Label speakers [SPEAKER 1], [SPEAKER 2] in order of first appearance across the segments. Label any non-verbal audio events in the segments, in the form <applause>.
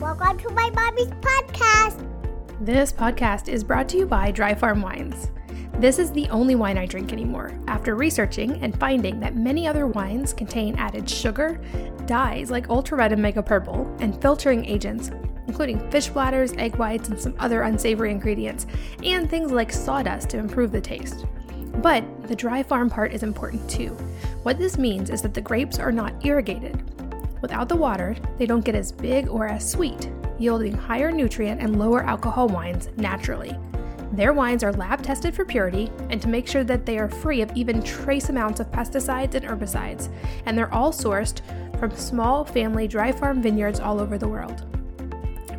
[SPEAKER 1] Welcome to my mommy's podcast.
[SPEAKER 2] This podcast is brought to you by Dry Farm Wines. This is the only wine I drink anymore after researching and finding that many other wines contain added sugar, dyes like ultra red and mega purple, and filtering agents, including fish bladders, egg whites, and some other unsavory ingredients, and things like sawdust to improve the taste. But the dry farm part is important too. What this means is that the grapes are not irrigated. Without the water, they don't get as big or as sweet, yielding higher nutrient and lower alcohol wines naturally. Their wines are lab tested for purity and to make sure that they are free of even trace amounts of pesticides and herbicides, and they're all sourced from small family dry farm vineyards all over the world.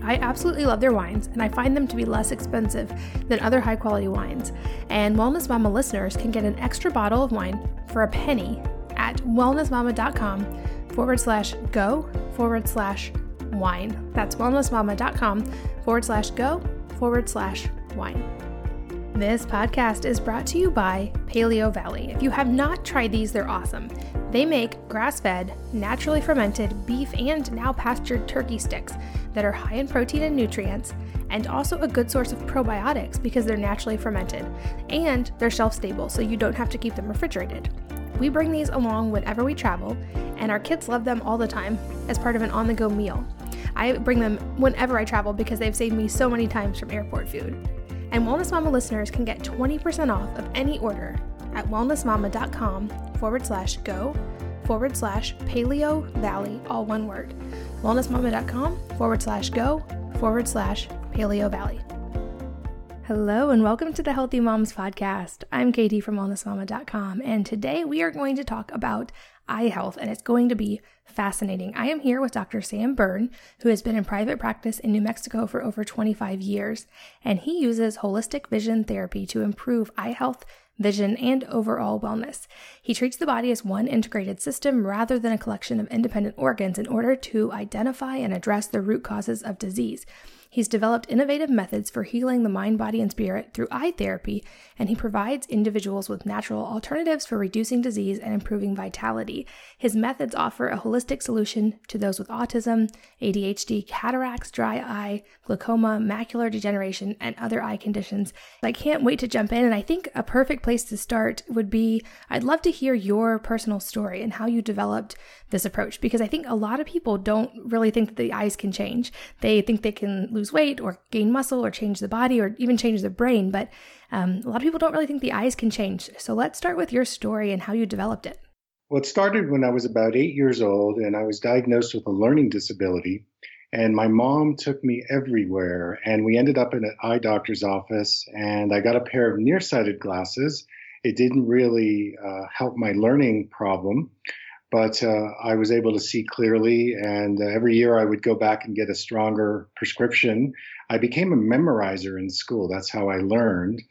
[SPEAKER 2] I absolutely love their wines, and I find them to be less expensive than other high quality wines. And Wellness Mama listeners can get an extra bottle of wine for a penny at wellnessmama.com forward slash go forward slash wine. That's wellnessmama.com forward slash go forward slash wine. This podcast is brought to you by Paleo Valley. If you have not tried these, they're awesome. They make grass fed, naturally fermented beef and now pastured turkey sticks that are high in protein and nutrients, and also a good source of probiotics because they're naturally fermented. And they're shelf stable, so you don't have to keep them refrigerated. We bring these along whenever we travel, and our kids love them all the time as part of an on the go meal. I bring them whenever I travel because they've saved me so many times from airport food. And Wellness Mama listeners can get 20% off of any order at wellnessmama.com forward slash go forward slash paleo valley, all one word. Wellnessmama.com forward slash go forward slash paleo valley. Hello and welcome to the Healthy Moms Podcast. I'm Katie from wellnessmama.com and today we are going to talk about eye health and it's going to be fascinating. I am here with Dr. Sam Berne, who has been in private practice in New Mexico for over 25 years, and he uses holistic vision therapy to improve eye health vision, and overall wellness. He treats the body as one integrated system rather than a collection of independent organs in order to identify and address the root causes of disease. He's developed innovative methods for healing the mind, body, and spirit through eye therapy, and he provides individuals with natural alternatives for reducing disease and improving vitality. His methods offer a holistic solution to those with autism, ADHD, cataracts, dry eye, glaucoma, macular degeneration, and other eye conditions. I can't wait to jump in, and I think a perfect place to start would be I'd love to hear your personal story and how you developed this approach because I think a lot of people don't really think that the eyes can change. They think they can lose weight or gain muscle or change the body or even change the brain, but um, a lot of people don't really think the eyes can change. So let's start with your story and how you developed it.
[SPEAKER 3] Well, it started when I was about eight years old and I was diagnosed with a learning disability. And my mom took me everywhere. And we ended up in an eye doctor's office, and I got a pair of nearsighted glasses. It didn't really uh, help my learning problem but uh, I was able to see clearly. And uh, every year I would go back and get a stronger prescription. I became a memorizer in school. That's how I learned.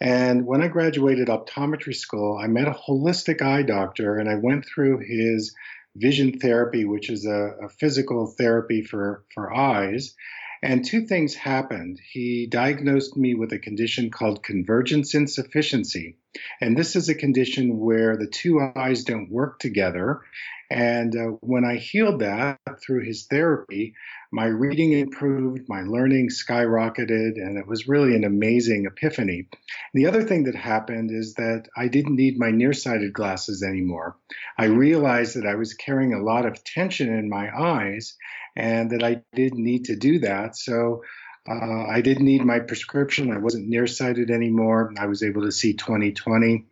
[SPEAKER 3] And when I graduated optometry school, I met a holistic eye doctor and I went through his vision therapy, which is a, a physical therapy for, for eyes. And two things happened. He diagnosed me with a condition called convergence insufficiency. And this is a condition where the two eyes don't work together. And uh, when I healed that through his therapy, my reading improved, my learning skyrocketed, and it was really an amazing epiphany. The other thing that happened is that I didn't need my nearsighted glasses anymore. I realized that I was carrying a lot of tension in my eyes and that I didn't need to do that. So uh, I didn't need my prescription. I wasn't nearsighted anymore. I was able to see 2020.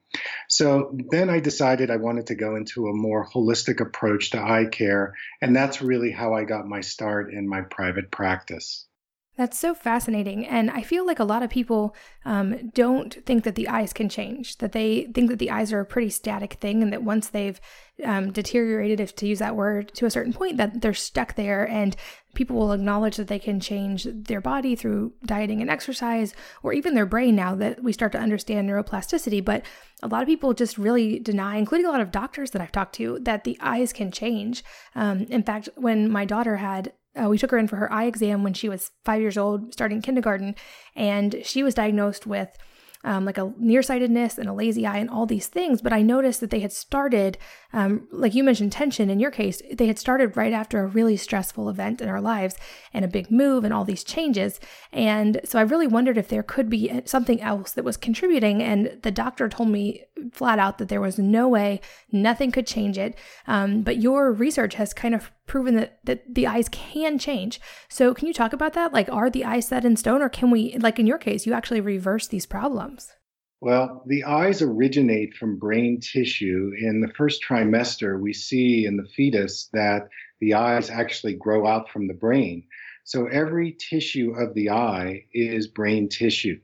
[SPEAKER 3] So then I decided I wanted to go into a more holistic approach to eye care. And that's really how I got my start in my private practice.
[SPEAKER 2] That's so fascinating. And I feel like a lot of people um, don't think that the eyes can change, that they think that the eyes are a pretty static thing, and that once they've um, deteriorated, if to use that word, to a certain point, that they're stuck there. And people will acknowledge that they can change their body through dieting and exercise, or even their brain now that we start to understand neuroplasticity. But a lot of people just really deny, including a lot of doctors that I've talked to, that the eyes can change. Um, in fact, when my daughter had uh, we took her in for her eye exam when she was five years old, starting kindergarten, and she was diagnosed with um, like a nearsightedness and a lazy eye and all these things. But I noticed that they had started, um, like you mentioned, tension in your case, they had started right after a really stressful event in our lives and a big move and all these changes. And so I really wondered if there could be something else that was contributing. And the doctor told me flat out that there was no way, nothing could change it. Um, but your research has kind of proven that, that the eyes can change. So, can you talk about that? Like, are the eyes set in stone, or can we, like in your case, you actually reverse these problems?
[SPEAKER 3] Well, the eyes originate from brain tissue. In the first trimester, we see in the fetus that the eyes actually grow out from the brain. So, every tissue of the eye is brain tissue.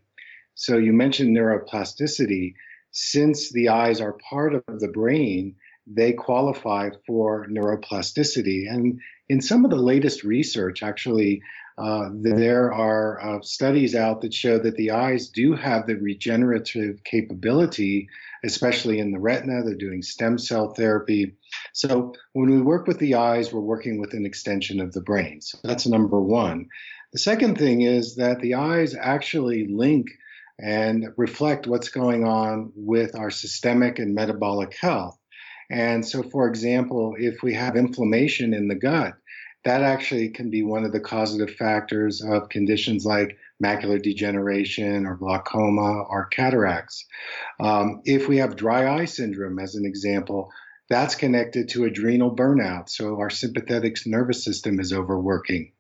[SPEAKER 3] So, you mentioned neuroplasticity. Since the eyes are part of the brain, they qualify for neuroplasticity. And in some of the latest research, actually, uh, there are uh, studies out that show that the eyes do have the regenerative capability, especially in the retina. They're doing stem cell therapy. So when we work with the eyes, we're working with an extension of the brain. So that's number one. The second thing is that the eyes actually link and reflect what's going on with our systemic and metabolic health. And so, for example, if we have inflammation in the gut, that actually can be one of the causative factors of conditions like macular degeneration or glaucoma or cataracts. Um, if we have dry eye syndrome, as an example, that's connected to adrenal burnout. So our sympathetic nervous system is overworking.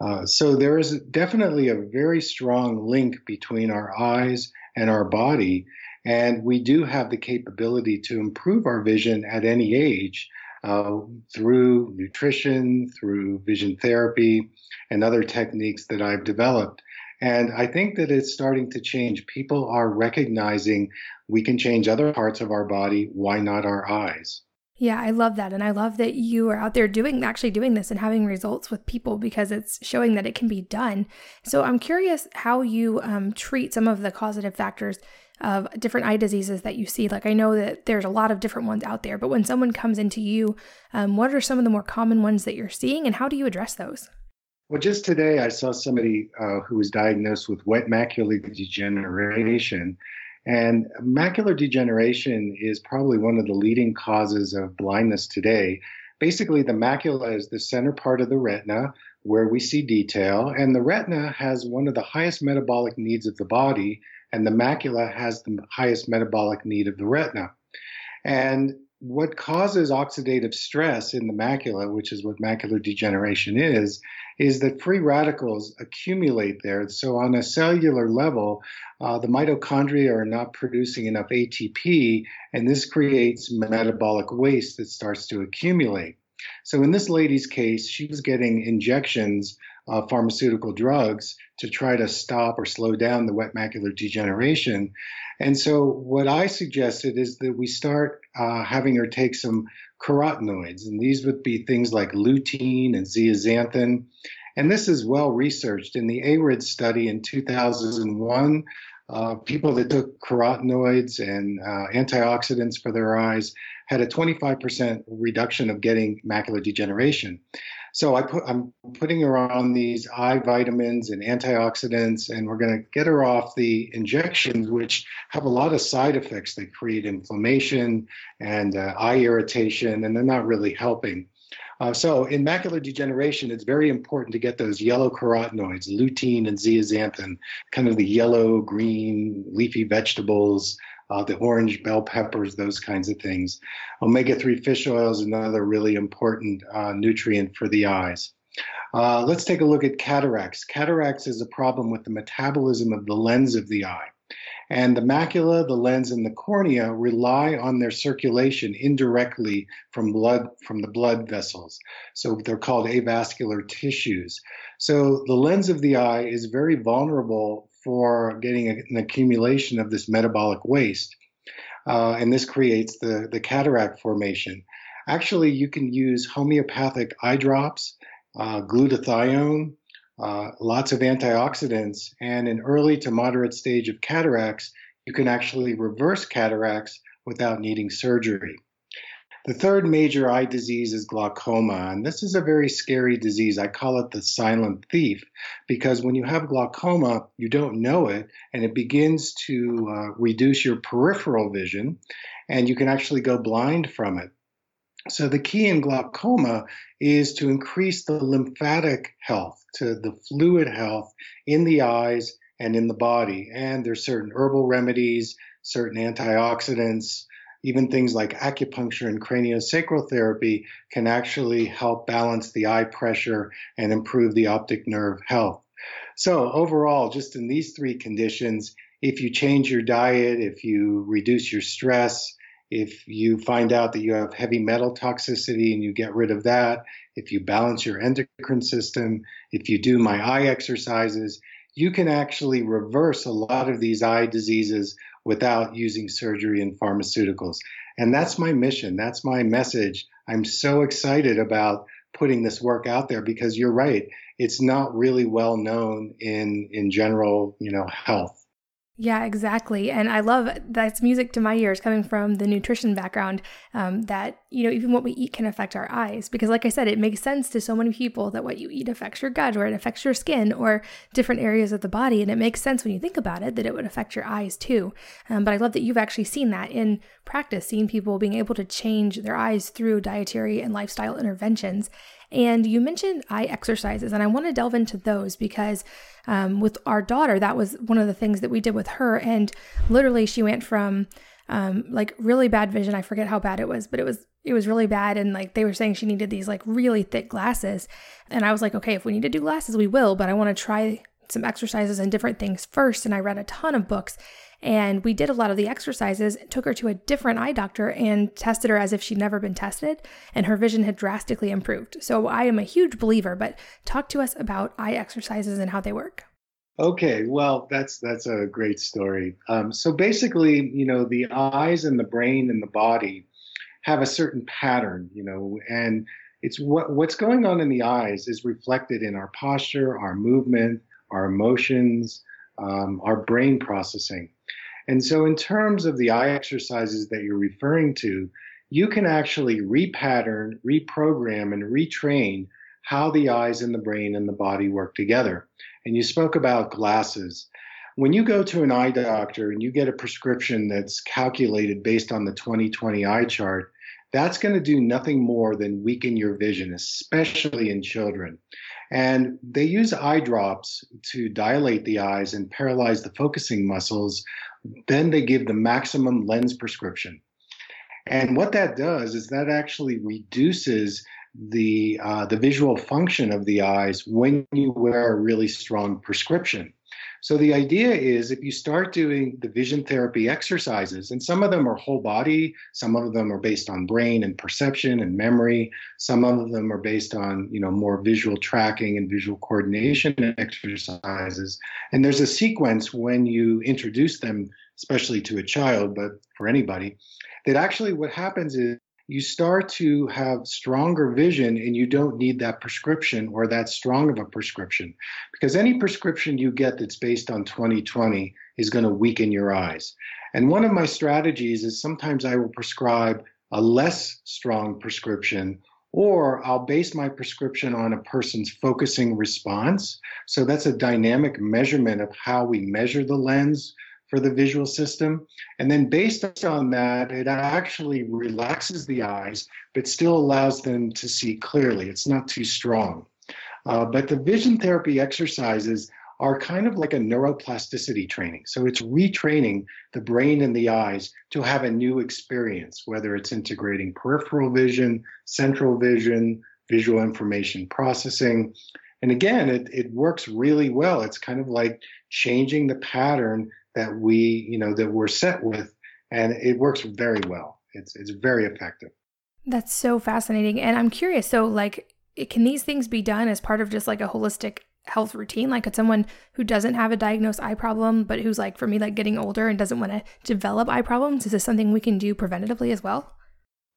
[SPEAKER 3] Uh, so there is definitely a very strong link between our eyes and our body. And we do have the capability to improve our vision at any age uh, through nutrition, through vision therapy, and other techniques that I've developed. And I think that it's starting to change. People are recognizing we can change other parts of our body. Why not our eyes?
[SPEAKER 2] Yeah, I love that. And I love that you are out there doing actually doing this and having results with people because it's showing that it can be done. So I'm curious how you um, treat some of the causative factors of different eye diseases that you see. Like I know that there's a lot of different ones out there, but when someone comes into you, um, what are some of the more common ones that you're seeing and how do you address those?
[SPEAKER 3] Well, just today I saw somebody uh, who was diagnosed with wet macular degeneration. And macular degeneration is probably one of the leading causes of blindness today. Basically, the macula is the center part of the retina where we see detail, and the retina has one of the highest metabolic needs of the body, and the macula has the highest metabolic need of the retina. And what causes oxidative stress in the macula, which is what macular degeneration is, is that free radicals accumulate there. So, on a cellular level, uh, the mitochondria are not producing enough ATP, and this creates metabolic waste that starts to accumulate. So, in this lady's case, she was getting injections of pharmaceutical drugs to try to stop or slow down the wet macular degeneration. And so, what I suggested is that we start uh, having her take some carotenoids, and these would be things like lutein and zeaxanthin. And this is well researched. In the ARED study in 2001, uh, people that took carotenoids and uh, antioxidants for their eyes had a 25% reduction of getting macular degeneration. So I put, I'm putting her on these eye vitamins and antioxidants, and we're going to get her off the injections, which have a lot of side effects. They create inflammation and uh, eye irritation, and they're not really helping. Uh, so in macular degeneration, it's very important to get those yellow carotenoids, lutein and zeaxanthin, kind of the yellow, green, leafy vegetables, uh, the orange bell peppers, those kinds of things. Omega 3 fish oil is another really important uh, nutrient for the eyes. Uh, let's take a look at cataracts. Cataracts is a problem with the metabolism of the lens of the eye. And the macula, the lens, and the cornea rely on their circulation indirectly from blood from the blood vessels. So they're called avascular tissues. So the lens of the eye is very vulnerable for getting an accumulation of this metabolic waste. Uh, and this creates the, the cataract formation. Actually, you can use homeopathic eye drops, uh, glutathione, uh, lots of antioxidants, and in early to moderate stage of cataracts, you can actually reverse cataracts without needing surgery. The third major eye disease is glaucoma, and this is a very scary disease. I call it the silent thief because when you have glaucoma, you don't know it, and it begins to uh, reduce your peripheral vision, and you can actually go blind from it. So, the key in glaucoma is to increase the lymphatic health, to the fluid health in the eyes and in the body. And there's certain herbal remedies, certain antioxidants, even things like acupuncture and craniosacral therapy can actually help balance the eye pressure and improve the optic nerve health. So, overall, just in these three conditions, if you change your diet, if you reduce your stress, if you find out that you have heavy metal toxicity and you get rid of that, if you balance your endocrine system, if you do my eye exercises, you can actually reverse a lot of these eye diseases without using surgery and pharmaceuticals. And that's my mission. That's my message. I'm so excited about putting this work out there because you're right. It's not really well known in, in general, you know, health.
[SPEAKER 2] Yeah, exactly. And I love that's music to my ears coming from the nutrition background um, that, you know, even what we eat can affect our eyes. Because, like I said, it makes sense to so many people that what you eat affects your gut or it affects your skin or different areas of the body. And it makes sense when you think about it that it would affect your eyes too. Um, but I love that you've actually seen that in practice, seeing people being able to change their eyes through dietary and lifestyle interventions. And you mentioned eye exercises, and I want to delve into those because um, with our daughter, that was one of the things that we did with her. And literally, she went from um, like really bad vision. I forget how bad it was, but it was it was really bad. And like they were saying, she needed these like really thick glasses. And I was like, okay, if we need to do glasses, we will. But I want to try some exercises and different things first. And I read a ton of books and we did a lot of the exercises, took her to a different eye doctor and tested her as if she'd never been tested, and her vision had drastically improved. So I am a huge believer, but talk to us about eye exercises and how they work.
[SPEAKER 3] Okay, well, that's that's a great story. Um, so basically, you know, the eyes and the brain and the body have a certain pattern, you know, and it's what what's going on in the eyes is reflected in our posture, our movement, our emotions, um, our brain processing. And so, in terms of the eye exercises that you're referring to, you can actually repattern, reprogram, and retrain how the eyes and the brain and the body work together. And you spoke about glasses. When you go to an eye doctor and you get a prescription that's calculated based on the 2020 eye chart, that's going to do nothing more than weaken your vision, especially in children. And they use eye drops to dilate the eyes and paralyze the focusing muscles. Then they give the maximum lens prescription. And what that does is that actually reduces the uh, the visual function of the eyes when you wear a really strong prescription. So the idea is if you start doing the vision therapy exercises, and some of them are whole body, some of them are based on brain and perception and memory, some of them are based on you know more visual tracking and visual coordination exercises. And there's a sequence when you introduce them, especially to a child, but for anybody, that actually what happens is you start to have stronger vision and you don't need that prescription or that strong of a prescription because any prescription you get that's based on 2020 is going to weaken your eyes. And one of my strategies is sometimes I will prescribe a less strong prescription or I'll base my prescription on a person's focusing response. So that's a dynamic measurement of how we measure the lens for the visual system. And then based on that, it actually relaxes the eyes, but still allows them to see clearly. It's not too strong. Uh, but the vision therapy exercises are kind of like a neuroplasticity training. So it's retraining the brain and the eyes to have a new experience, whether it's integrating peripheral vision, central vision, visual information processing. And again, it, it works really well. It's kind of like changing the pattern that we, you know, that we're set with, and it works very well. It's it's very effective.
[SPEAKER 2] That's so fascinating, and I'm curious. So, like, can these things be done as part of just like a holistic health routine? Like, could someone who doesn't have a diagnosed eye problem, but who's like, for me, like getting older and doesn't want to develop eye problems, is this something we can do preventatively as well?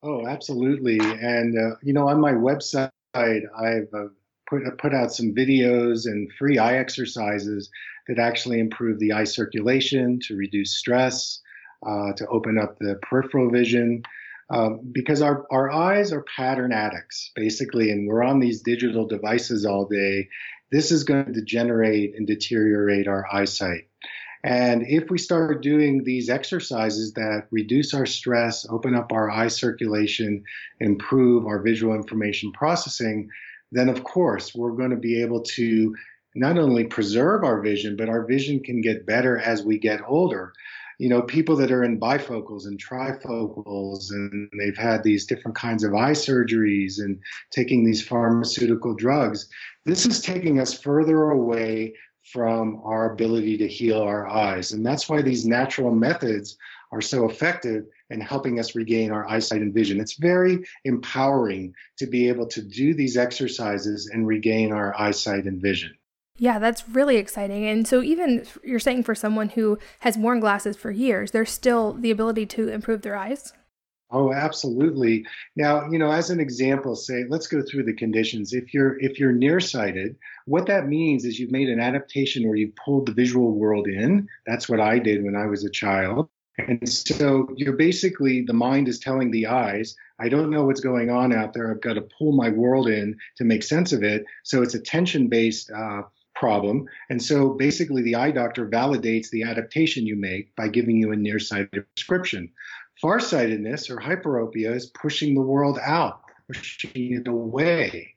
[SPEAKER 3] Oh, absolutely. And uh, you know, on my website, I've uh, put put out some videos and free eye exercises that actually improve the eye circulation, to reduce stress, uh, to open up the peripheral vision. Um, because our, our eyes are pattern addicts, basically, and we're on these digital devices all day. This is going to degenerate and deteriorate our eyesight. And if we start doing these exercises that reduce our stress, open up our eye circulation, improve our visual information processing, then of course we're going to be able to not only preserve our vision, but our vision can get better as we get older. You know, people that are in bifocals and trifocals and they've had these different kinds of eye surgeries and taking these pharmaceutical drugs, this is taking us further away from our ability to heal our eyes. And that's why these natural methods are so effective in helping us regain our eyesight and vision. It's very empowering to be able to do these exercises and regain our eyesight and vision.
[SPEAKER 2] Yeah, that's really exciting. And so, even you're saying for someone who has worn glasses for years, there's still the ability to improve their eyes?
[SPEAKER 3] Oh, absolutely. Now, you know, as an example, say, let's go through the conditions. If you're if you're nearsighted, what that means is you've made an adaptation where you've pulled the visual world in. That's what I did when I was a child. And so you're basically the mind is telling the eyes, I don't know what's going on out there. I've got to pull my world in to make sense of it. So it's a tension based uh, problem. And so basically, the eye doctor validates the adaptation you make by giving you a nearsighted prescription. Farsightedness or hyperopia is pushing the world out, pushing it away.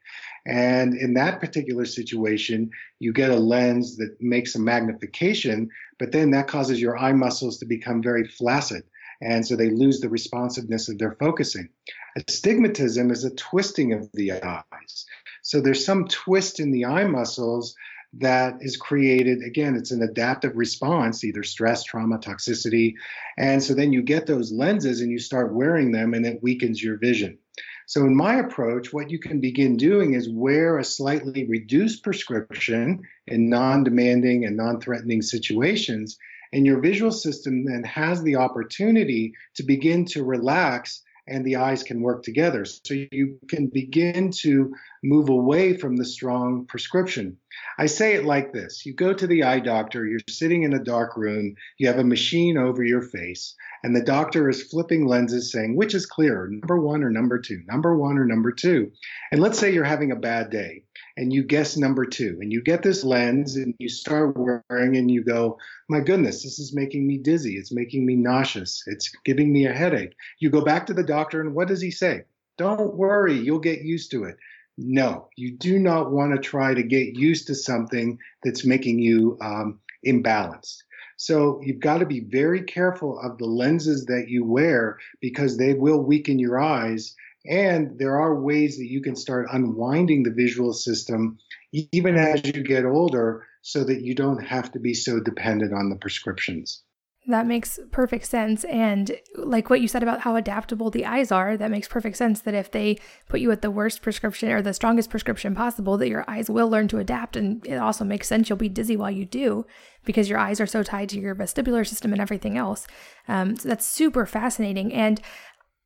[SPEAKER 3] And in that particular situation, you get a lens that makes a magnification, but then that causes your eye muscles to become very flaccid. And so they lose the responsiveness of their focusing. Astigmatism is a twisting of the eyes. So there's some twist in the eye muscles that is created. Again, it's an adaptive response, either stress, trauma, toxicity. And so then you get those lenses and you start wearing them and it weakens your vision. So, in my approach, what you can begin doing is wear a slightly reduced prescription in non demanding and non threatening situations. And your visual system then has the opportunity to begin to relax and the eyes can work together. So you can begin to move away from the strong prescription. I say it like this. You go to the eye doctor, you're sitting in a dark room, you have a machine over your face, and the doctor is flipping lenses saying, which is clearer, number one or number two, number one or number two. And let's say you're having a bad day and you guess number two and you get this lens and you start wearing and you go my goodness this is making me dizzy. It's making me nauseous. It's giving me a headache. You go back to the doctor and what does he say? Don't worry you'll get used to it no you do not want to try to get used to something that's making you um, imbalanced so you've got to be very careful of the lenses that you wear because they will weaken your eyes and there are ways that you can start unwinding the visual system even as you get older so that you don't have to be so dependent on the prescriptions.
[SPEAKER 2] That makes perfect sense. And like what you said about how adaptable the eyes are, that makes perfect sense that if they put you at the worst prescription or the strongest prescription possible, that your eyes will learn to adapt. And it also makes sense you'll be dizzy while you do because your eyes are so tied to your vestibular system and everything else. Um, so that's super fascinating. And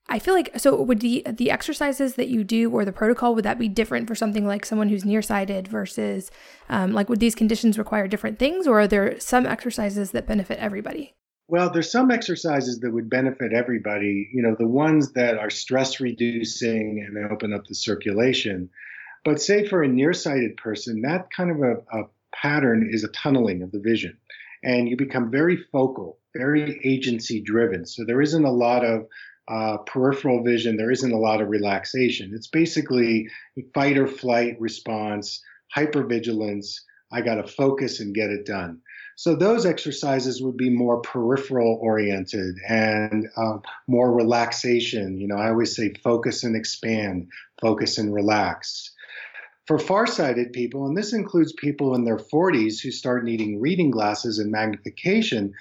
[SPEAKER 2] I feel like so would the the exercises that you do or the protocol would that be different for something like someone who's nearsighted versus um, like would these conditions require different things or are there some exercises that benefit everybody?
[SPEAKER 3] Well, there's some exercises that would benefit everybody. You know, the ones that are stress reducing and open up the circulation. But say for a nearsighted person, that kind of a, a pattern is a tunneling of the vision, and you become very focal, very agency driven. So there isn't a lot of uh, peripheral vision, there isn't a lot of relaxation. It's basically fight or flight response, hypervigilance. I got to focus and get it done. So those exercises would be more peripheral oriented and uh, more relaxation. You know, I always say focus and expand, focus and relax. For farsighted people, and this includes people in their 40s who start needing reading glasses and magnification,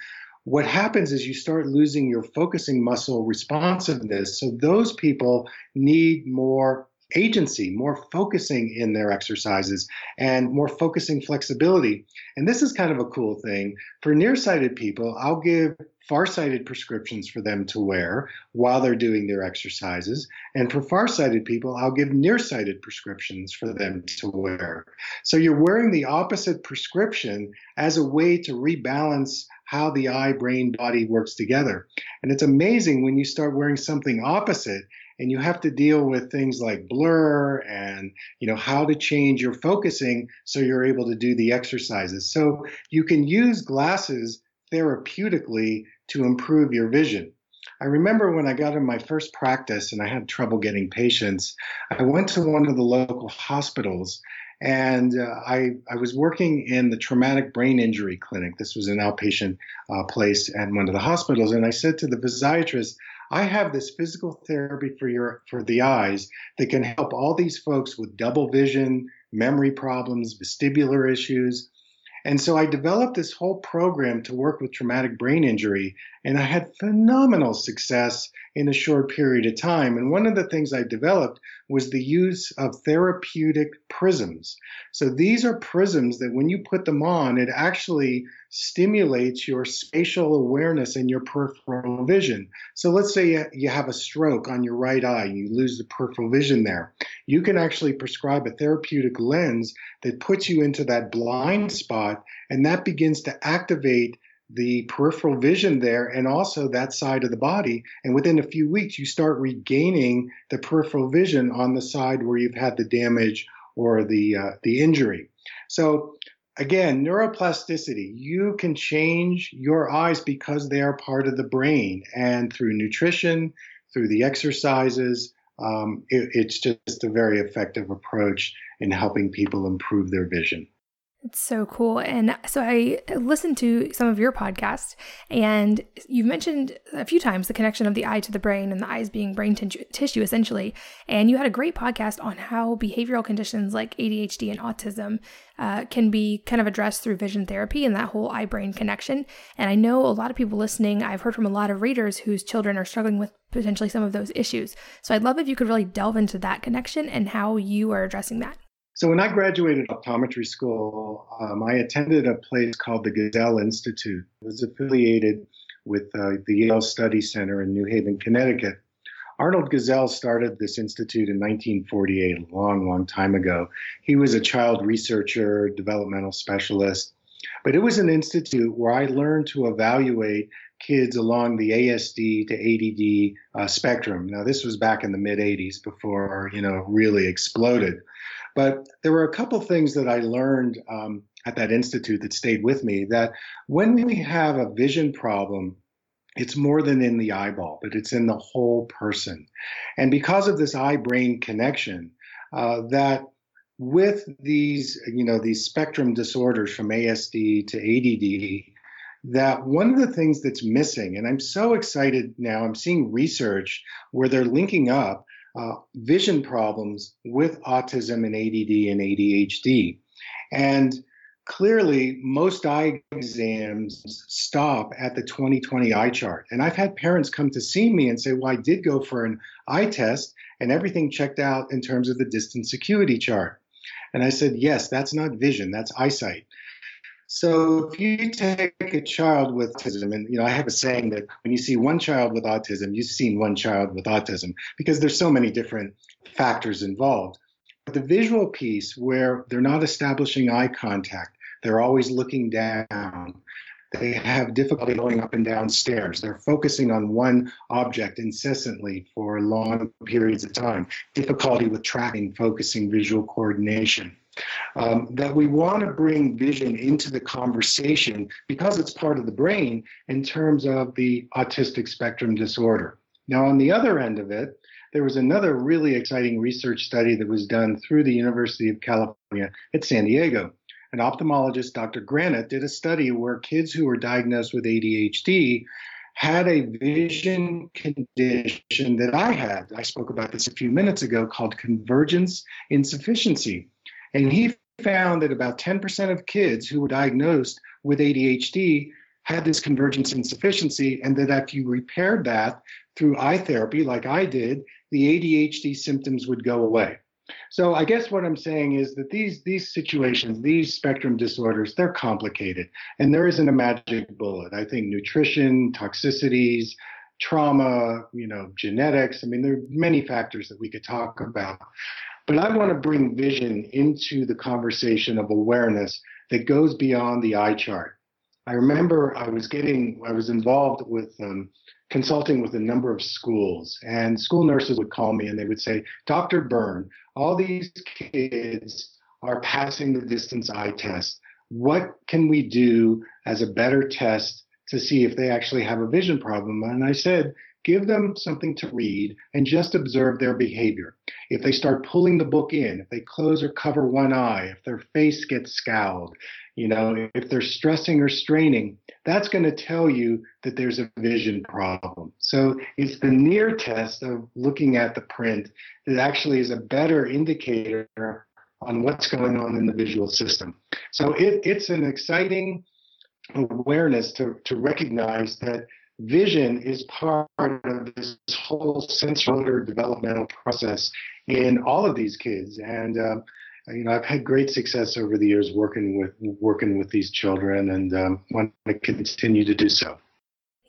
[SPEAKER 3] what happens is you start losing your focusing muscle responsiveness. So those people need more agency, more focusing in their exercises, and more focusing flexibility. And this is kind of a cool thing. For nearsighted people, I'll give farsighted prescriptions for them to wear while they're doing their exercises. And for farsighted people, I'll give nearsighted prescriptions for them to wear. So you're wearing the opposite prescription as a way to rebalance how the eye, brain, body works together. And it's amazing when you start wearing something opposite and you have to deal with things like blur and you know how to change your focusing so you're able to do the exercises. So you can use glasses therapeutically to improve your vision. I remember when I got in my first practice and I had trouble getting patients, I went to one of the local hospitals and uh, I, I was working in the traumatic brain injury clinic. This was an outpatient uh, place at one of the hospitals. And I said to the physiatrist, I have this physical therapy for your for the eyes that can help all these folks with double vision, memory problems, vestibular issues, and so I developed this whole program to work with traumatic brain injury, and I had phenomenal success in a short period of time. And one of the things I developed was the use of therapeutic prisms. So these are prisms that when you put them on, it actually stimulates your spatial awareness and your peripheral vision. So let's say you have a stroke on your right eye, you lose the peripheral vision there. You can actually prescribe a therapeutic lens that puts you into that blind spot, and that begins to activate the peripheral vision there and also that side of the body. And within a few weeks, you start regaining the peripheral vision on the side where you've had the damage or the uh, the injury. So again, neuroplasticity, you can change your eyes because they are part of the brain. And through nutrition, through the exercises, um, it, it's just a very effective approach in helping people improve their vision.
[SPEAKER 2] It's so cool. And so I listened to some of your podcasts, and you've mentioned a few times the connection of the eye to the brain and the eyes being brain t- tissue, essentially. And you had a great podcast on how behavioral conditions like ADHD and autism uh, can be kind of addressed through vision therapy and that whole eye brain connection. And I know a lot of people listening, I've heard from a lot of readers whose children are struggling with potentially some of those issues. So I'd love if you could really delve into that connection and how you are addressing that.
[SPEAKER 3] So when I graduated optometry school, um, I attended a place called the Gesell Institute. It was affiliated with uh, the Yale Study Center in New Haven, Connecticut. Arnold Gesell started this institute in 1948, a long, long time ago. He was a child researcher, developmental specialist, but it was an institute where I learned to evaluate kids along the ASD to ADD uh, spectrum. Now, this was back in the mid 80s before, you know, really exploded. But there were a couple things that I learned um, at that institute that stayed with me that when we have a vision problem, it's more than in the eyeball, but it's in the whole person. And because of this eye brain connection, uh, that with these, you know, these spectrum disorders from ASD to ADD, that one of the things that's missing, and I'm so excited now, I'm seeing research where they're linking up uh, vision problems with autism and ADD and ADHD. And clearly, most eye exams stop at the 2020 eye chart. And I've had parents come to see me and say, Well, I did go for an eye test and everything checked out in terms of the distance acuity chart. And I said, Yes, that's not vision, that's eyesight. So if you take a child with autism, and you know, I have a saying that when you see one child with autism, you've seen one child with autism because there's so many different factors involved. But the visual piece where they're not establishing eye contact, they're always looking down. They have difficulty going up and down stairs. They're focusing on one object incessantly for long periods of time. Difficulty with tracking, focusing, visual coordination um, that we want to bring vision into the conversation because it's part of the brain in terms of the autistic spectrum disorder. Now, on the other end of it, there was another really exciting research study that was done through the University of California at San Diego. An ophthalmologist, Dr. Granet, did a study where kids who were diagnosed with ADHD had a vision condition that I had. I spoke about this a few minutes ago called convergence insufficiency. And he found that about 10% of kids who were diagnosed with ADHD had this convergence insufficiency, and that if you repaired that through eye therapy, like I did, the ADHD symptoms would go away. So I guess what I'm saying is that these these situations, these spectrum disorders, they're complicated, and there isn't a magic bullet. I think nutrition, toxicities, trauma, you know, genetics. I mean, there are many factors that we could talk about. But I want to bring vision into the conversation of awareness that goes beyond the eye chart.
[SPEAKER 4] I remember I was getting, I was involved with um, consulting with a number of schools, and school nurses would call me and they would say, Dr. Berne, all these kids are passing the distance eye test. What can we do as a better test to see if they actually have a vision problem? And I said, give them something to read and just observe their behavior. If they start pulling the book in, if they close or cover one eye, if their face gets scowled, you know, if they're stressing or straining, that's going to tell you that there's a vision problem. So it's the near test of looking at the print that actually is a better indicator on what's going on in the visual system. So it, it's an exciting awareness to, to recognize that vision is part of this whole sensory developmental process in all of these kids. And uh, you know, I've had great success over the years working with working with these children, and um, want to continue to do so.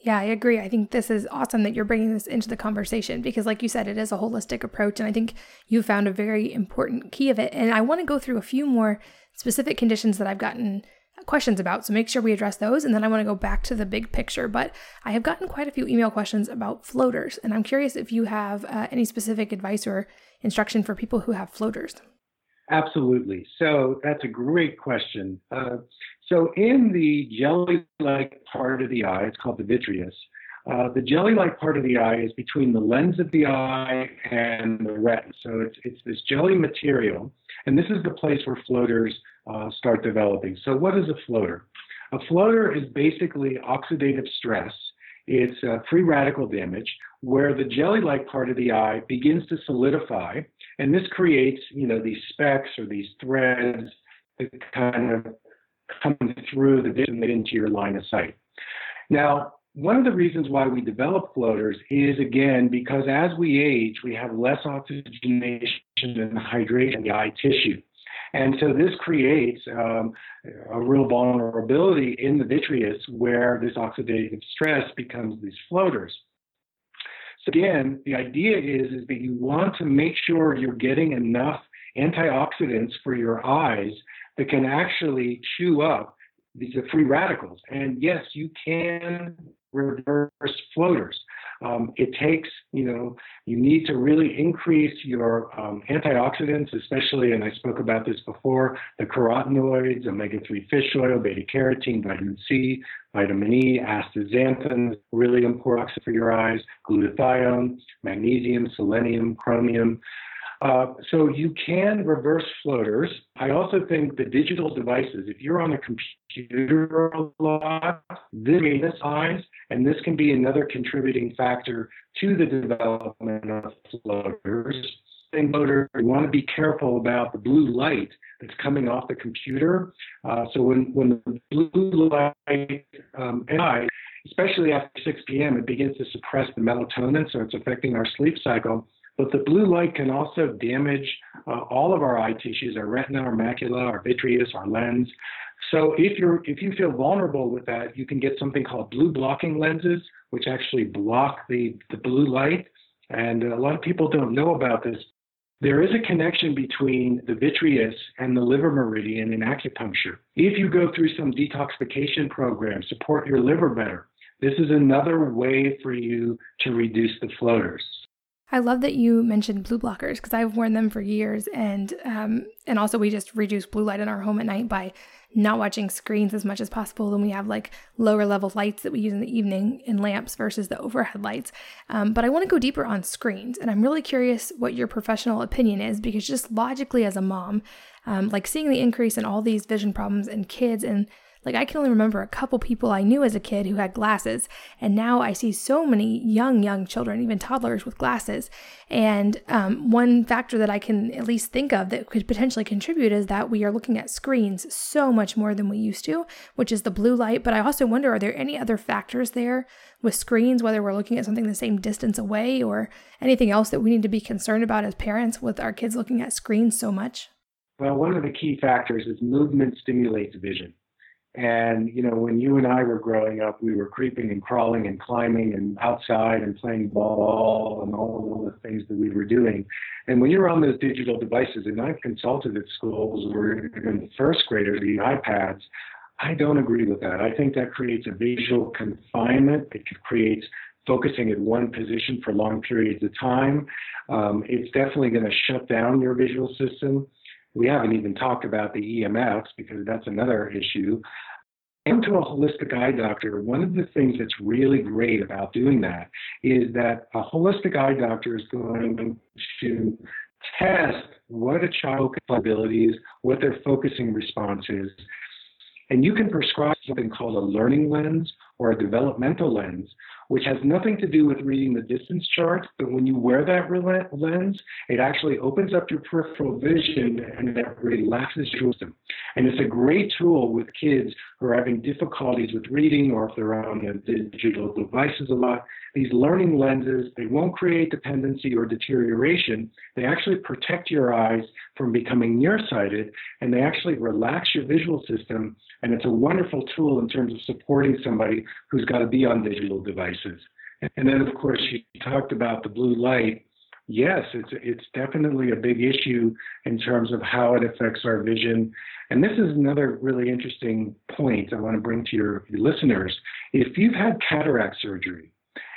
[SPEAKER 2] Yeah, I agree. I think this is awesome that you're bringing this into the conversation because, like you said, it is a holistic approach. And I think you found a very important key of it. And I want to go through a few more specific conditions that I've gotten questions about. So make sure we address those. And then I want to go back to the big picture. But I have gotten quite a few email questions about floaters. And I'm curious if you have uh, any specific advice or instruction for people who have floaters.
[SPEAKER 3] Absolutely. So that's a great question. Uh, so in the jelly-like part of the eye, it's called the vitreous. Uh, the jelly-like part of the eye is between the lens of the eye and the retina. So it's, it's this jelly material, and this is the place where floaters uh, start developing. So what is a floater? A floater is basically oxidative stress. It's uh, free radical damage where the jelly-like part of the eye begins to solidify, and this creates, you know, these specks or these threads that kind of come through the vision into your line of sight. Now, one of the reasons why we develop floaters is again because as we age, we have less oxygenation and hydration in the eye tissue. And so this creates um, a real vulnerability in the vitreous where this oxidative stress becomes these floaters. So again, the idea is, is that you want to make sure you're getting enough antioxidants for your eyes that can actually chew up these free radicals. And yes, you can reverse floaters. Um, it takes, you know, you need to really increase your um, antioxidants, especially, and I spoke about this before, the carotenoids, omega-3 fish oil, beta-carotene, vitamin C, vitamin E, astaxanthin, really important for your eyes, glutathione, magnesium, selenium, chromium. Uh, so you can reverse floaters. I also think the digital devices, if you're on a computer a lot, this may eyes, and this can be another contributing factor to the development of floaters. Floater, you want to be careful about the blue light that's coming off the computer. Uh, so when, when the blue light um, especially after 6 p.m., it begins to suppress the melatonin, so it's affecting our sleep cycle. But the blue light can also damage uh, all of our eye tissues, our retina, our macula, our vitreous, our lens. So if you're if you feel vulnerable with that, you can get something called blue blocking lenses, which actually block the, the blue light. And a lot of people don't know about this. There is a connection between the vitreous and the liver meridian in acupuncture. If you go through some detoxification program, support your liver better, this is another way for you to reduce the floaters.
[SPEAKER 2] I love that you mentioned blue blockers because I've worn them for years, and um, and also we just reduce blue light in our home at night by not watching screens as much as possible. And we have like lower level lights that we use in the evening in lamps versus the overhead lights. Um, but I want to go deeper on screens, and I'm really curious what your professional opinion is because just logically as a mom, um, like seeing the increase in all these vision problems in kids and like, I can only remember a couple people I knew as a kid who had glasses, and now I see so many young, young children, even toddlers with glasses. And um, one factor that I can at least think of that could potentially contribute is that we are looking at screens so much more than we used to, which is the blue light. But I also wonder are there any other factors there with screens, whether we're looking at something the same distance away or anything else that we need to be concerned about as parents with our kids looking at screens so much?
[SPEAKER 3] Well, one of the key factors is movement stimulates vision. And, you know, when you and I were growing up, we were creeping and crawling and climbing and outside and playing ball and all the things that we were doing. And when you're on those digital devices, and I've consulted at schools where even first graders, the iPads, I don't agree with that. I think that creates a visual confinement. It creates focusing in one position for long periods of time. Um, it's definitely going to shut down your visual system. We haven't even talked about the EMFs because that's another issue. And to a holistic eye doctor, one of the things that's really great about doing that is that a holistic eye doctor is going to test what a child's abilities, what their focusing response is, and you can prescribe something called a learning lens or a developmental lens, which has nothing to do with reading the distance chart. But when you wear that lens, it actually opens up your peripheral vision and it relaxes your system. And it's a great tool with kids who are having difficulties with reading or if they're on digital devices a lot. These learning lenses, they won't create dependency or deterioration. They actually protect your eyes from becoming nearsighted and they actually relax your visual system. And it's a wonderful tool in terms of supporting somebody who's got to be on digital devices. And then, of course, you talked about the blue light. Yes, it's it's definitely a big issue in terms of how it affects our vision. And this is another really interesting point I want to bring to your, your listeners. If you've had cataract surgery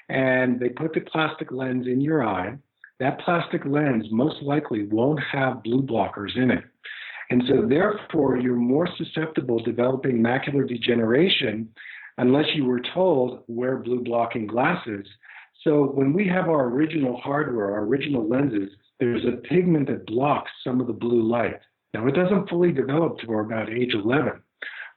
[SPEAKER 3] and they put the plastic lens in your eye, that plastic lens most likely won't have blue blockers in it. And so, therefore, you're more susceptible to developing macular degeneration unless you were told wear blue blocking glasses. So when we have our original hardware, our original lenses, there's a pigment that blocks some of the blue light. Now it doesn't fully develop to about age 11,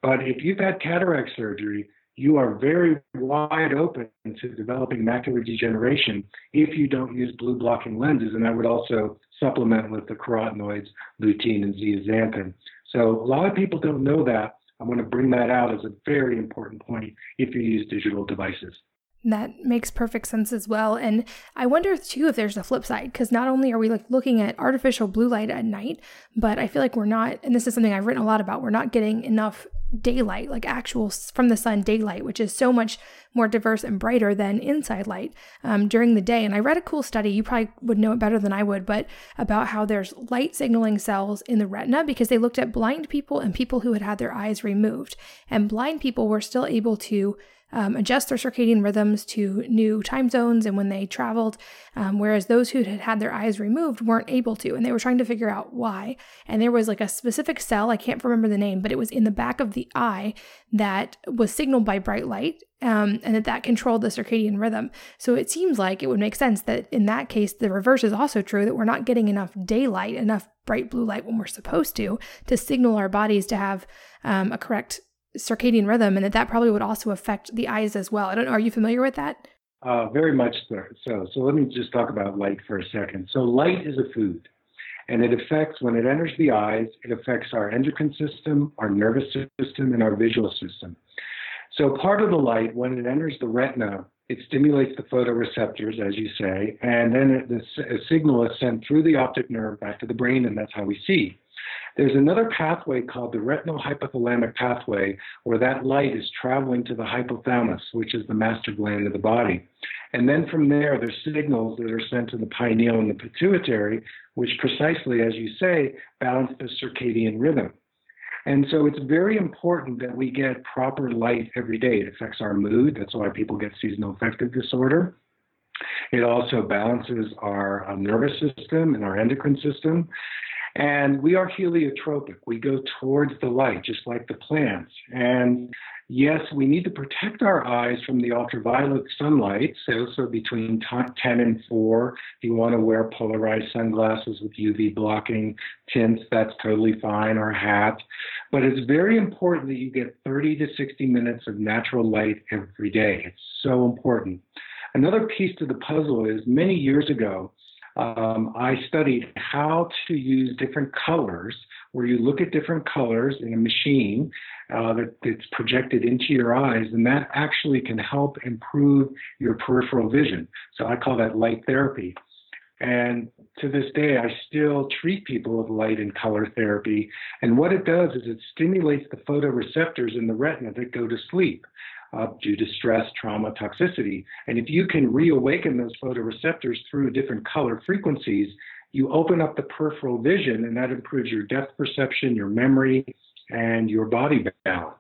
[SPEAKER 3] but if you've had cataract surgery, you are very wide open to developing macular degeneration if you don't use blue blocking lenses. And I would also supplement with the carotenoids, lutein and zeaxanthin. So a lot of people don't know that, I want to bring that out as a very important point if you use digital devices.
[SPEAKER 2] That makes perfect sense as well. And I wonder too if there's a flip side, because not only are we like looking at artificial blue light at night, but I feel like we're not, and this is something I've written a lot about, we're not getting enough daylight, like actual from the sun daylight, which is so much more diverse and brighter than inside light um, during the day. And I read a cool study, you probably would know it better than I would, but about how there's light signaling cells in the retina because they looked at blind people and people who had had their eyes removed. And blind people were still able to um, adjust their circadian rhythms to new time zones and when they traveled, um, whereas those who had had their eyes removed weren't able to. And they were trying to figure out why. And there was like a specific cell, I can't remember the name, but it was in the back of the eye that was signaled by bright light. Um, and that that controlled the circadian rhythm. So it seems like it would make sense that in that case, the reverse is also true that we're not getting enough daylight, enough bright blue light when we're supposed to, to signal our bodies to have um, a correct circadian rhythm and that that probably would also affect the eyes as well. I don't know. Are you familiar with that?
[SPEAKER 3] Uh, very much so. So let me just talk about light for a second. So light is a food and it affects, when it enters the eyes, it affects our endocrine system, our nervous system, and our visual system. So part of the light, when it enters the retina, it stimulates the photoreceptors, as you say, and then the, signal is sent through the optic nerve back to the brain, and that's how we see. There's another pathway called the retinal hypothalamic pathway, where that light is traveling to the hypothalamus, which is the master gland of the body. And then from there, there's signals that are sent to the pineal and the pituitary, which precisely, as you say, balance the circadian rhythm. And so it's very important that we get proper light every day. It affects our mood. That's why people get seasonal affective disorder. It also balances our uh, nervous system and our endocrine system. And we are heliotropic. We go towards the light, just like the plants. And yes, we need to protect our eyes from the ultraviolet sunlight. So, so between 10 and 4, if you want to wear polarized sunglasses with UV blocking tints, that's totally fine, or a hat. But it's very important that you get 30 to 60 minutes of natural light every day. It's so important. Another piece to the puzzle is many years ago, um, I studied how to use different colors, where you look at different colors in a machine uh, that, that's projected into your eyes, and that actually can help improve your peripheral vision. So I call that light therapy. And to this day, I still treat people with light and color therapy. And what it does is it stimulates the photoreceptors in the retina that go to sleep uh, due to stress, trauma, toxicity. And if you can reawaken those photoreceptors through different color frequencies, you open up the peripheral vision, and that improves your depth perception, your memory, and your body balance.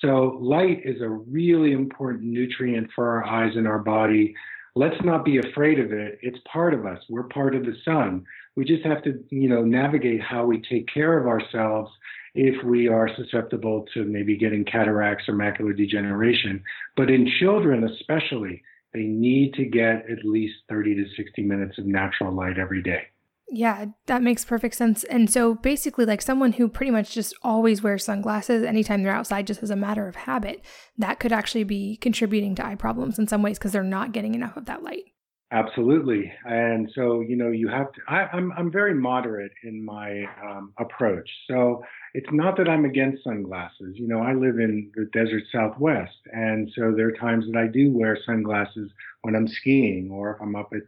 [SPEAKER 5] So light is a really important nutrient for our eyes and our body. Let's not be afraid of it. It's part of us. We're part of the sun. We just have to, you know, navigate how we take care of ourselves if we are susceptible to maybe getting cataracts or macular degeneration. But in children, especially, they need to get at least 30 to 60 minutes of natural light every day.
[SPEAKER 2] Yeah, that makes perfect sense. And so basically, like someone who pretty much just always wears sunglasses anytime they're outside, just as a matter of habit, that could actually be contributing to eye problems in some ways because they're not getting enough of that light.
[SPEAKER 5] Absolutely, and so you know you have to. I, am I'm, I'm very moderate in my um, approach. So it's not that I'm against sunglasses. You know, I live in the desert Southwest, and so there are times that I do wear sunglasses when I'm skiing or if I'm up at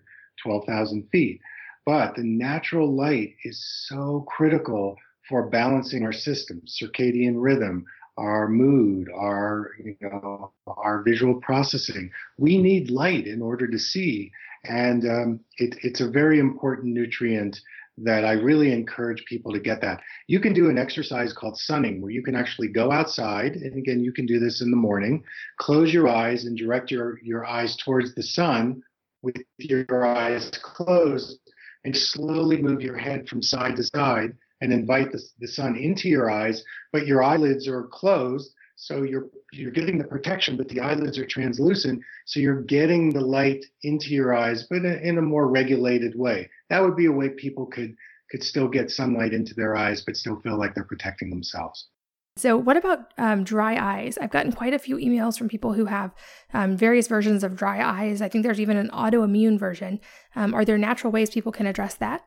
[SPEAKER 5] 12,000 feet. But the natural light is so critical for balancing our system, circadian rhythm, our mood, our you know our visual processing. We need light in order to see, and um, it, it's a very important nutrient that I really encourage people to get that. You can do an exercise called sunning where you can actually go outside. And again, you can do this in the morning, close your eyes and direct your, your eyes towards the sun with your eyes closed and slowly move your head from side to side and invite the, the sun into your eyes, but your eyelids are closed so you're you're getting the protection, but the eyelids are translucent, so you're getting the light into your eyes, but in a more regulated way. That would be a way people could could still get sunlight into their eyes, but still feel like they're protecting themselves.
[SPEAKER 2] So, what about um, dry eyes? I've gotten quite a few emails from people who have um, various versions of dry eyes. I think there's even an autoimmune version. Um, are there natural ways people can address that?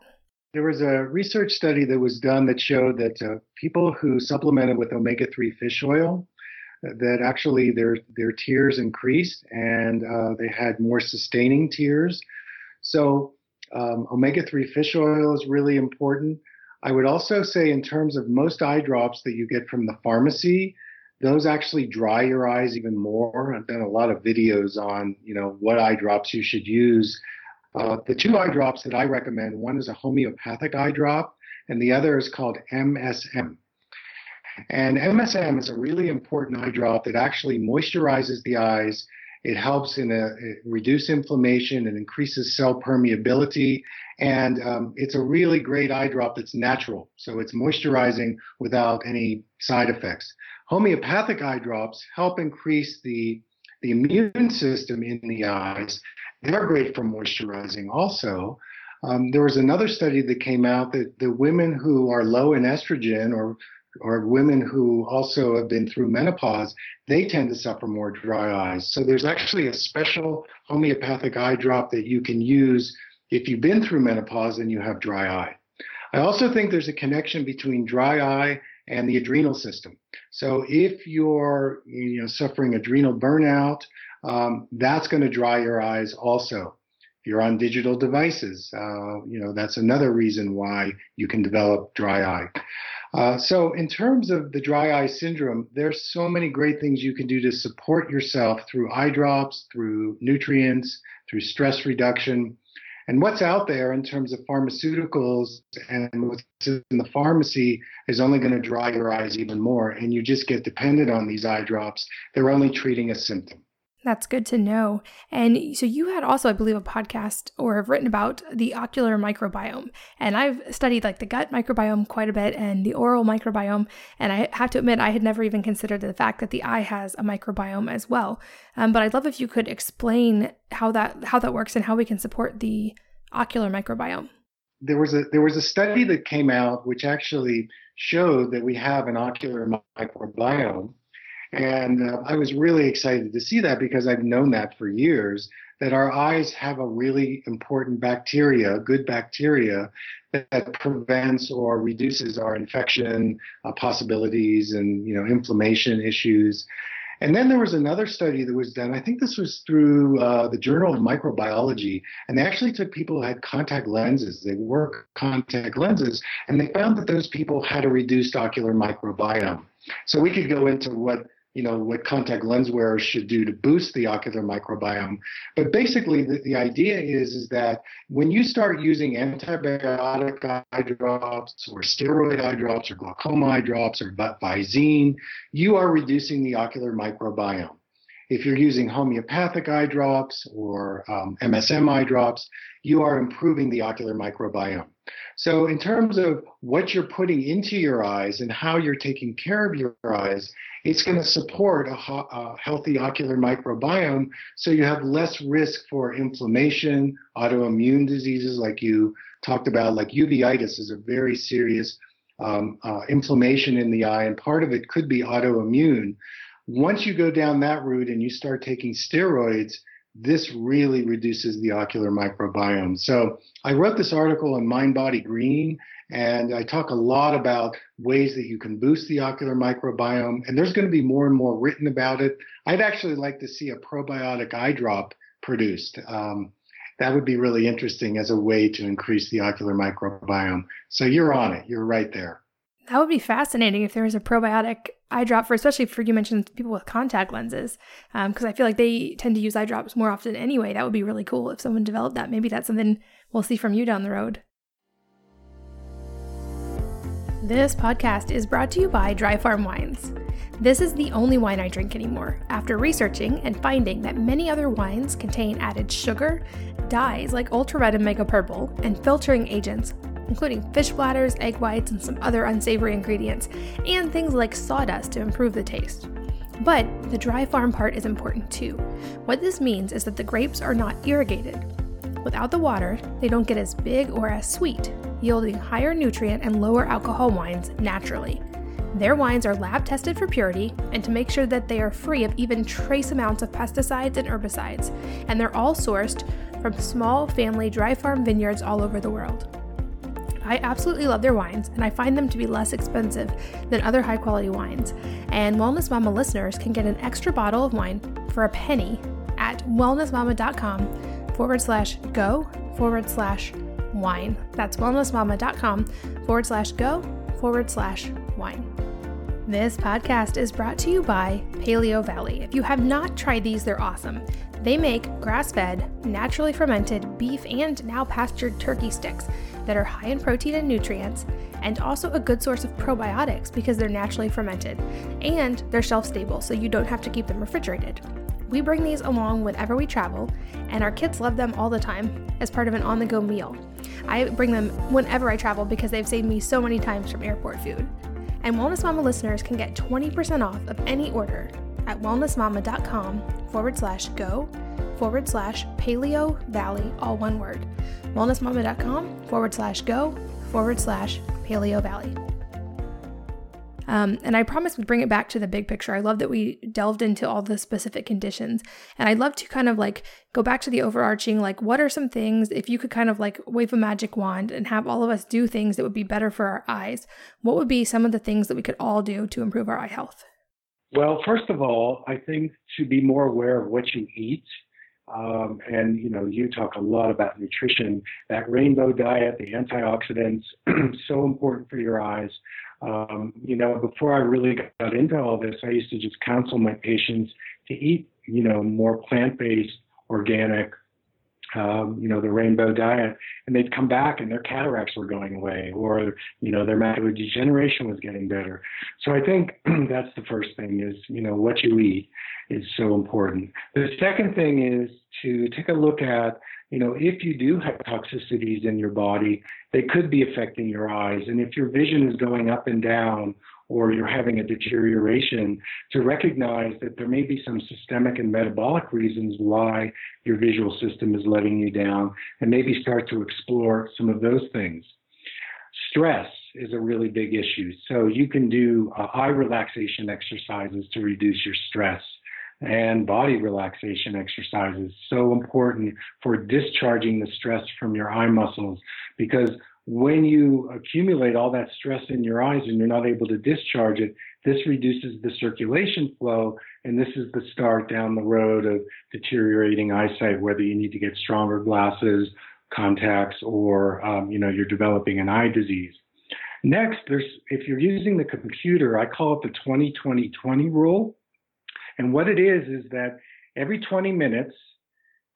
[SPEAKER 3] There was a research study that was done that showed that uh, people who supplemented with omega 3 fish oil that actually their their tears increased and uh, they had more sustaining tears. So um, omega-3 fish oil is really important. I would also say in terms of most eye drops that you get from the pharmacy, those actually dry your eyes even more. I've done a lot of videos on you know what eye drops you should use. Uh, the two eye drops that I recommend, one is a homeopathic eye drop, and the other is called MSM. And MSM is a really important eye drop that actually moisturizes the eyes. It helps in a, reduce inflammation and increases cell permeability. And um, it's a really great eye drop that's natural. So it's moisturizing without any side effects. Homeopathic eye drops help increase the, the immune system in the eyes. They're great for moisturizing also. Um, there was another study that came out that the women who are low in estrogen or or women who also have been through menopause, they tend to suffer more dry eyes. So there's actually a special homeopathic eye drop that you can use if you've been through menopause and you have dry eye. I also think there's a connection between dry eye and the adrenal system. So if you're you know, suffering adrenal burnout, um, that's going to dry your eyes also. If you're on digital devices, uh, you know that's another reason why you can develop dry eye. Uh, so, in terms of the dry eye syndrome, there's so many great things you can do to support yourself through eye drops, through nutrients, through stress reduction. And what's out there in terms of pharmaceuticals and what's in the pharmacy is only going to dry your eyes even more. And you just get dependent on these eye drops. They're only treating a symptom.
[SPEAKER 2] That's good to know. And so you had also, I believe, a podcast or have written about the ocular microbiome. And I've studied like the gut microbiome quite a bit and the oral microbiome. And I have to admit, I had never even considered the fact that the eye has a microbiome as well. Um, but I'd love if you could explain how that how that works and how we can support the ocular microbiome.
[SPEAKER 3] There was a there was a study that came out which actually showed that we have an ocular microbiome and uh, I was really excited to see that because I've known that for years that our eyes have a really important bacteria, good bacteria that, that prevents or reduces our infection uh, possibilities and you know inflammation issues. And then there was another study that was done. I think this was through uh, the Journal of Microbiology, and they actually took people who had contact lenses. They wore contact lenses, and they found that those people had a reduced ocular microbiome. So we could go into what you know, what contact lens wearers should do to boost the ocular microbiome. But basically, the, the idea is, is that when you start using antibiotic eye drops or steroid eye drops or glaucoma eye drops or Visine, you are reducing the ocular microbiome. If you're using homeopathic eye drops or um, MSM eye drops, you are improving the ocular microbiome. So, in terms of what you're putting into your eyes and how you're taking care of your eyes, it's going to support a, a, healthy ocular microbiome so you have less risk for inflammation, autoimmune diseases like you talked about, like uveitis is a very serious um, uh, inflammation in the eye, and part of it could be autoimmune. Once you go down that route and you start taking steroids, this really reduces the ocular microbiome. So I wrote this article on Mind Body Green, and I talk a lot about ways that you can boost the ocular microbiome. And there's going to be more and more written about it. I'd actually like to see a probiotic eye drop produced. Um, that would be really interesting as a way to increase the ocular microbiome. So you're on it. You're right there.
[SPEAKER 2] That would be fascinating if there was a probiotic eye drop for, especially for you mentioned people with contact lenses, because um, I feel like they tend to use eye drops more often anyway. That would be really cool if someone developed that. Maybe that's something we'll see from you down the road. This podcast is brought to you by Dry Farm Wines. This is the only wine I drink anymore after researching and finding that many other wines contain added sugar, dyes like ultra red and mega purple, and filtering agents including fish bladders, egg whites, and some other unsavory ingredients, and things like sawdust to improve the taste. But the dry farm part is important too. What this means is that the grapes are not irrigated. Without the water, they don't get as big or as sweet, yielding higher nutrient and lower alcohol wines naturally. Their wines are lab tested for purity and to make sure that they are free of even trace amounts of pesticides and herbicides, and they're all sourced from small family dry farm vineyards all over the world. I absolutely love their wines, and I find them to be less expensive than other high quality wines. And Wellness Mama listeners can get an extra bottle of wine for a penny at wellnessmama.com forward slash go forward slash wine. That's wellnessmama.com forward slash go forward slash wine. This podcast is brought to you by Paleo Valley. If you have not tried these, they're awesome. They make grass fed, naturally fermented beef and now pastured turkey sticks that are high in protein and nutrients, and also a good source of probiotics because they're naturally fermented. And they're shelf stable, so you don't have to keep them refrigerated. We bring these along whenever we travel, and our kids love them all the time as part of an on the go meal. I bring them whenever I travel because they've saved me so many times from airport food. And Wellness Mama listeners can get 20% off of any order at wellnessmama.com forward slash go forward slash paleo valley, all one word. Wellnessmama.com forward slash go forward slash paleo valley. Um, and I promise we'd bring it back to the big picture. I love that we delved into all the specific conditions. And I'd love to kind of like go back to the overarching like, what are some things, if you could kind of like wave a magic wand and have all of us do things that would be better for our eyes, what would be some of the things that we could all do to improve our eye health?
[SPEAKER 5] Well, first of all, I think to be more aware of what you eat. Um, and you know, you talk a lot about nutrition. That rainbow diet, the antioxidants, <clears throat> so important for your eyes. Um, you know, before I really got into all this, I used to just counsel my patients to eat, you know, more plant-based, organic, um, you know, the rainbow diet, and they'd come back and their cataracts were going away, or you know, their macular degeneration was getting better. So I think <clears throat> that's the first thing is you know what you eat is so important. The second thing is to take a look at you know if you do have toxicities in your body, they could be affecting your eyes, and if your vision is going up and down or you're having a deterioration, to recognize that there may be some systemic and metabolic reasons why your visual system is letting you down, and maybe start to explore some of those things. Stress is a really big issue. So you can do uh, eye relaxation exercises to reduce your stress and body relaxation exercises so important for discharging the stress from your eye muscles because when you accumulate all that stress in your eyes and you're not able to discharge it, this reduces the circulation flow, and this is the start down the road of deteriorating eyesight, whether you need to get stronger glasses, contacts, or um, you know you're developing an eye disease. Next, there's if you're using the computer, I call it the 20-20-20 rule.
[SPEAKER 3] And what it is is that every 20 minutes,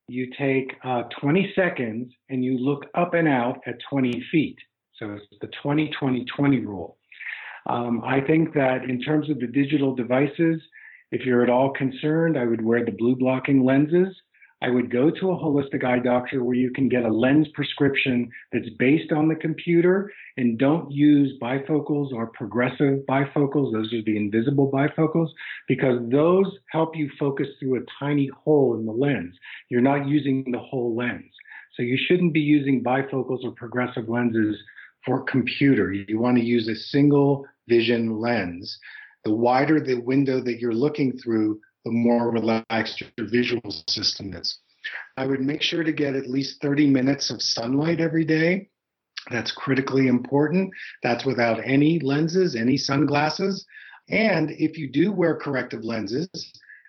[SPEAKER 3] you take uh, 20 seconds and you look up and out at 20 feet. So it's the 20 20 20 rule. Um, I think that in terms of the digital devices, if you're at all concerned, I would wear the blue blocking lenses. I would go to a holistic eye doctor where you can get a lens prescription that's based on the computer and don't use bifocals or progressive bifocals. Those are the invisible bifocals because those help you focus through a tiny hole in the lens. You're not using the whole lens. So you shouldn't be using bifocals or progressive lenses for computer. You want to use a single vision lens. The wider the window that you're looking through, the more relaxed your visual system is. I would make sure to get at least 30 minutes of sunlight every day. That's critically important. That's without any lenses, any sunglasses. And if you do wear corrective lenses,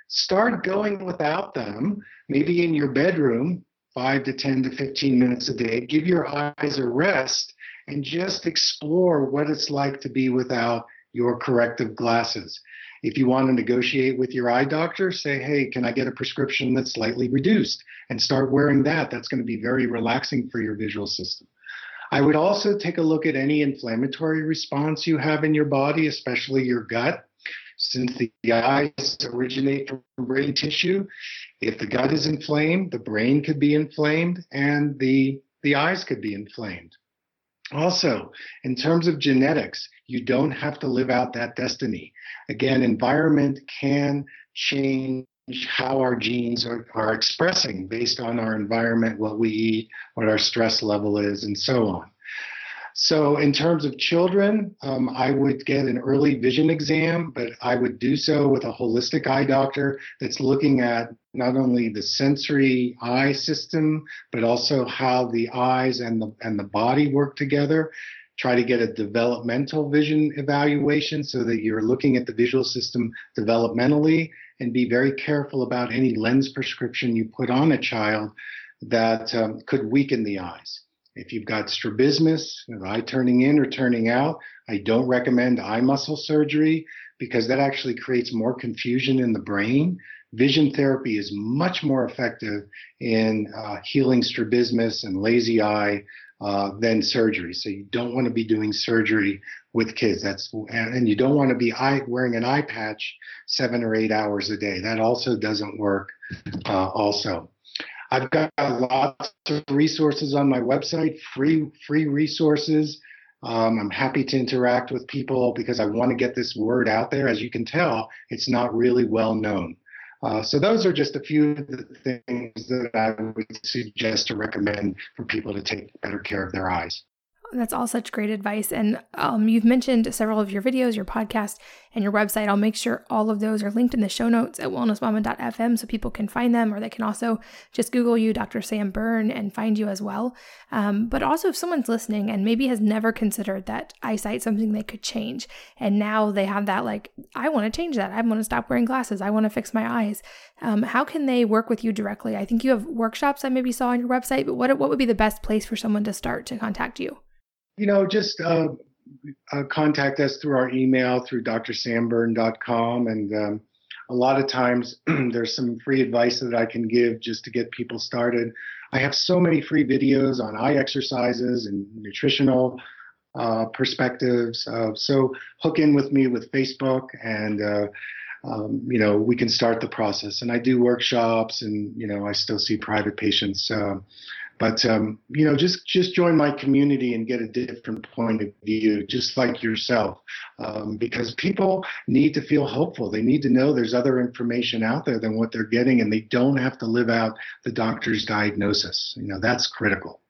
[SPEAKER 3] start going without them, maybe in your bedroom, five to 10 to 15 minutes a day. Give your eyes a rest and just explore what it's like to be without your corrective glasses. If you want to negotiate with your eye doctor, say, hey, can I get a prescription that's slightly reduced? And start wearing that. That's going to be very relaxing for your visual system. I would also take a look at any inflammatory response you have in your body, especially your gut. Since the eyes originate from brain tissue, if the gut is inflamed, the brain could be inflamed and the, the eyes could be inflamed. Also, in terms of genetics, you don't have to live out that destiny. Again, environment can change how our genes are, are expressing based on our environment, what we eat, what our stress level is, and so on. So, in terms of children, um, I would get an early vision exam, but I would do so with a holistic eye doctor that's looking at not only the sensory eye system, but also how the eyes and the and the body work together. Try to get a developmental vision evaluation so that you're looking at the visual system developmentally, and be very careful about any lens prescription you put on a child that um, could weaken the eyes. If you've got strabismus, eye turning in or turning out, I don't recommend eye muscle surgery because that actually creates more confusion in the brain. Vision therapy is much more effective in uh, healing strabismus and lazy eye uh, than surgery. So you don't want to be doing surgery with kids. That's and, you don't want to be eye, wearing an eye patch seven or eight hours a day. That also doesn't work. Uh, also, I've got lots of resources on my website, free free resources. Um, I'm happy to interact with people because I want to get this word out there. As you can tell, it's not really well known. Uh, so those are just a few of the things that I would suggest to recommend for people to take better care of their eyes.
[SPEAKER 2] That's all such great advice. And um, you've mentioned several of your videos, your podcast, and your website. I'll make sure all of those are linked in the show notes at wellnessmama.fm so people can find them, or they can also just Google you, Dr. Sam Berne, and find you as well. Um, but also, if someone's listening and maybe has never considered that eyesight something they could change, and now they have that, like, I want to change that. I want to stop wearing glasses. I want to fix my eyes. Um, how can they work with you directly? I think you have workshops I maybe saw on your website, but what, what would be the best place for someone to start to contact you?
[SPEAKER 6] You know, just uh, uh, contact us through our email through drsamberne.com. And um, a lot of times <clears throat> there's some free advice that I can give just to get people started. I have so many free videos on eye exercises and nutritional uh, perspectives. Uh, so hook in with me with Facebook and uh, um, you know, we can start the process. And I do workshops, and you know, I still see private patients. Uh, but um, you know, just just join my community and get a different point of view, just like yourself, um, because people need to feel hopeful. They need to know there's other information out there than what they're getting, and they don't have to live out the doctor's diagnosis. You know, that's critical.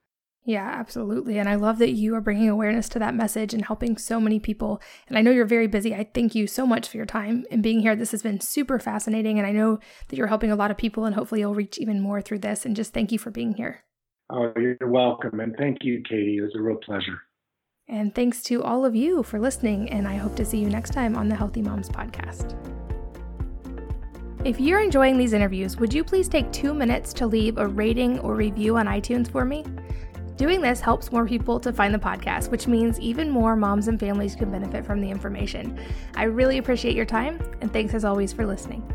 [SPEAKER 2] Yeah, absolutely. And I love that you are bringing awareness to that message and helping so many people. And I know you're very busy. I thank you so much for your time and being here. This has been super fascinating. And I know that you're helping a lot of people, and hopefully you'll reach even more through this. And just thank you for being here.
[SPEAKER 3] Oh, you're welcome. And thank you, Katie. It was a real pleasure.
[SPEAKER 2] And thanks to all of you for listening. And I hope to see you next time on the Healthy Moms Podcast. If you're enjoying these interviews, would you please take two minutes to leave a rating or review on iTunes for me? Doing this helps more people to find the podcast, which means even more moms and families can benefit from the information. I really appreciate your time, and thanks as always for listening.